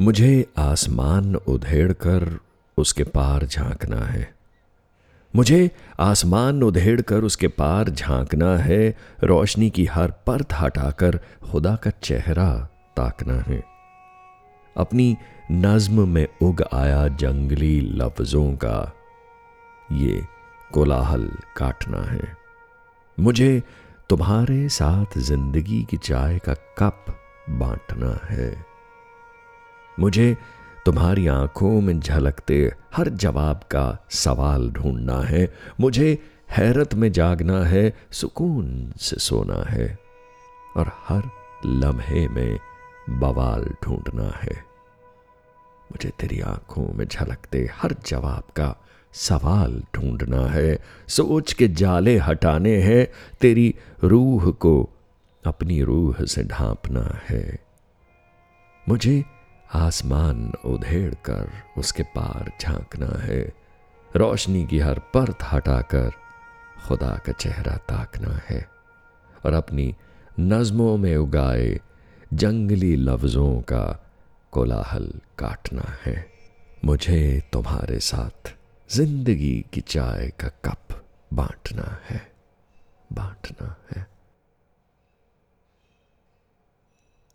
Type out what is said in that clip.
मुझे आसमान उधेड़ कर उसके पार झांकना है। मुझे आसमान उधेड़ कर उसके पार झांकना है, रोशनी की हर परत हटाकर खुदा का चेहरा ताकना है। अपनी नज्म में उग आया जंगली लफ्जों का ये कोलाहल काटना है। मुझे तुम्हारे साथ ज़िंदगी की चाय का कप बांटना है। मुझे तुम्हारी आँखों में झलकते हर जवाब का सवाल ढूंढना है। मुझे हैरत में जागना है, सुकून से सोना है, और हर लम्हे में बवाल ढूंढना है। मुझे तेरी आँखों में झलकते हर जवाब का सवाल ढूंढना है। सोच के जाले हटाने हैं, तेरी रूह को अपनी रूह से ढांपना है। मुझे आसमान उधेड़ कर उसके पार झांकना है। रोशनी की हर परत हटाकर खुदा का चेहरा ताकना है और अपनी नज्मों में उगाए जंगली लफ्जों का कोलाहल काटना है। मुझे तुम्हारे साथ ज़िंदगी की चाय का कप बांटना है।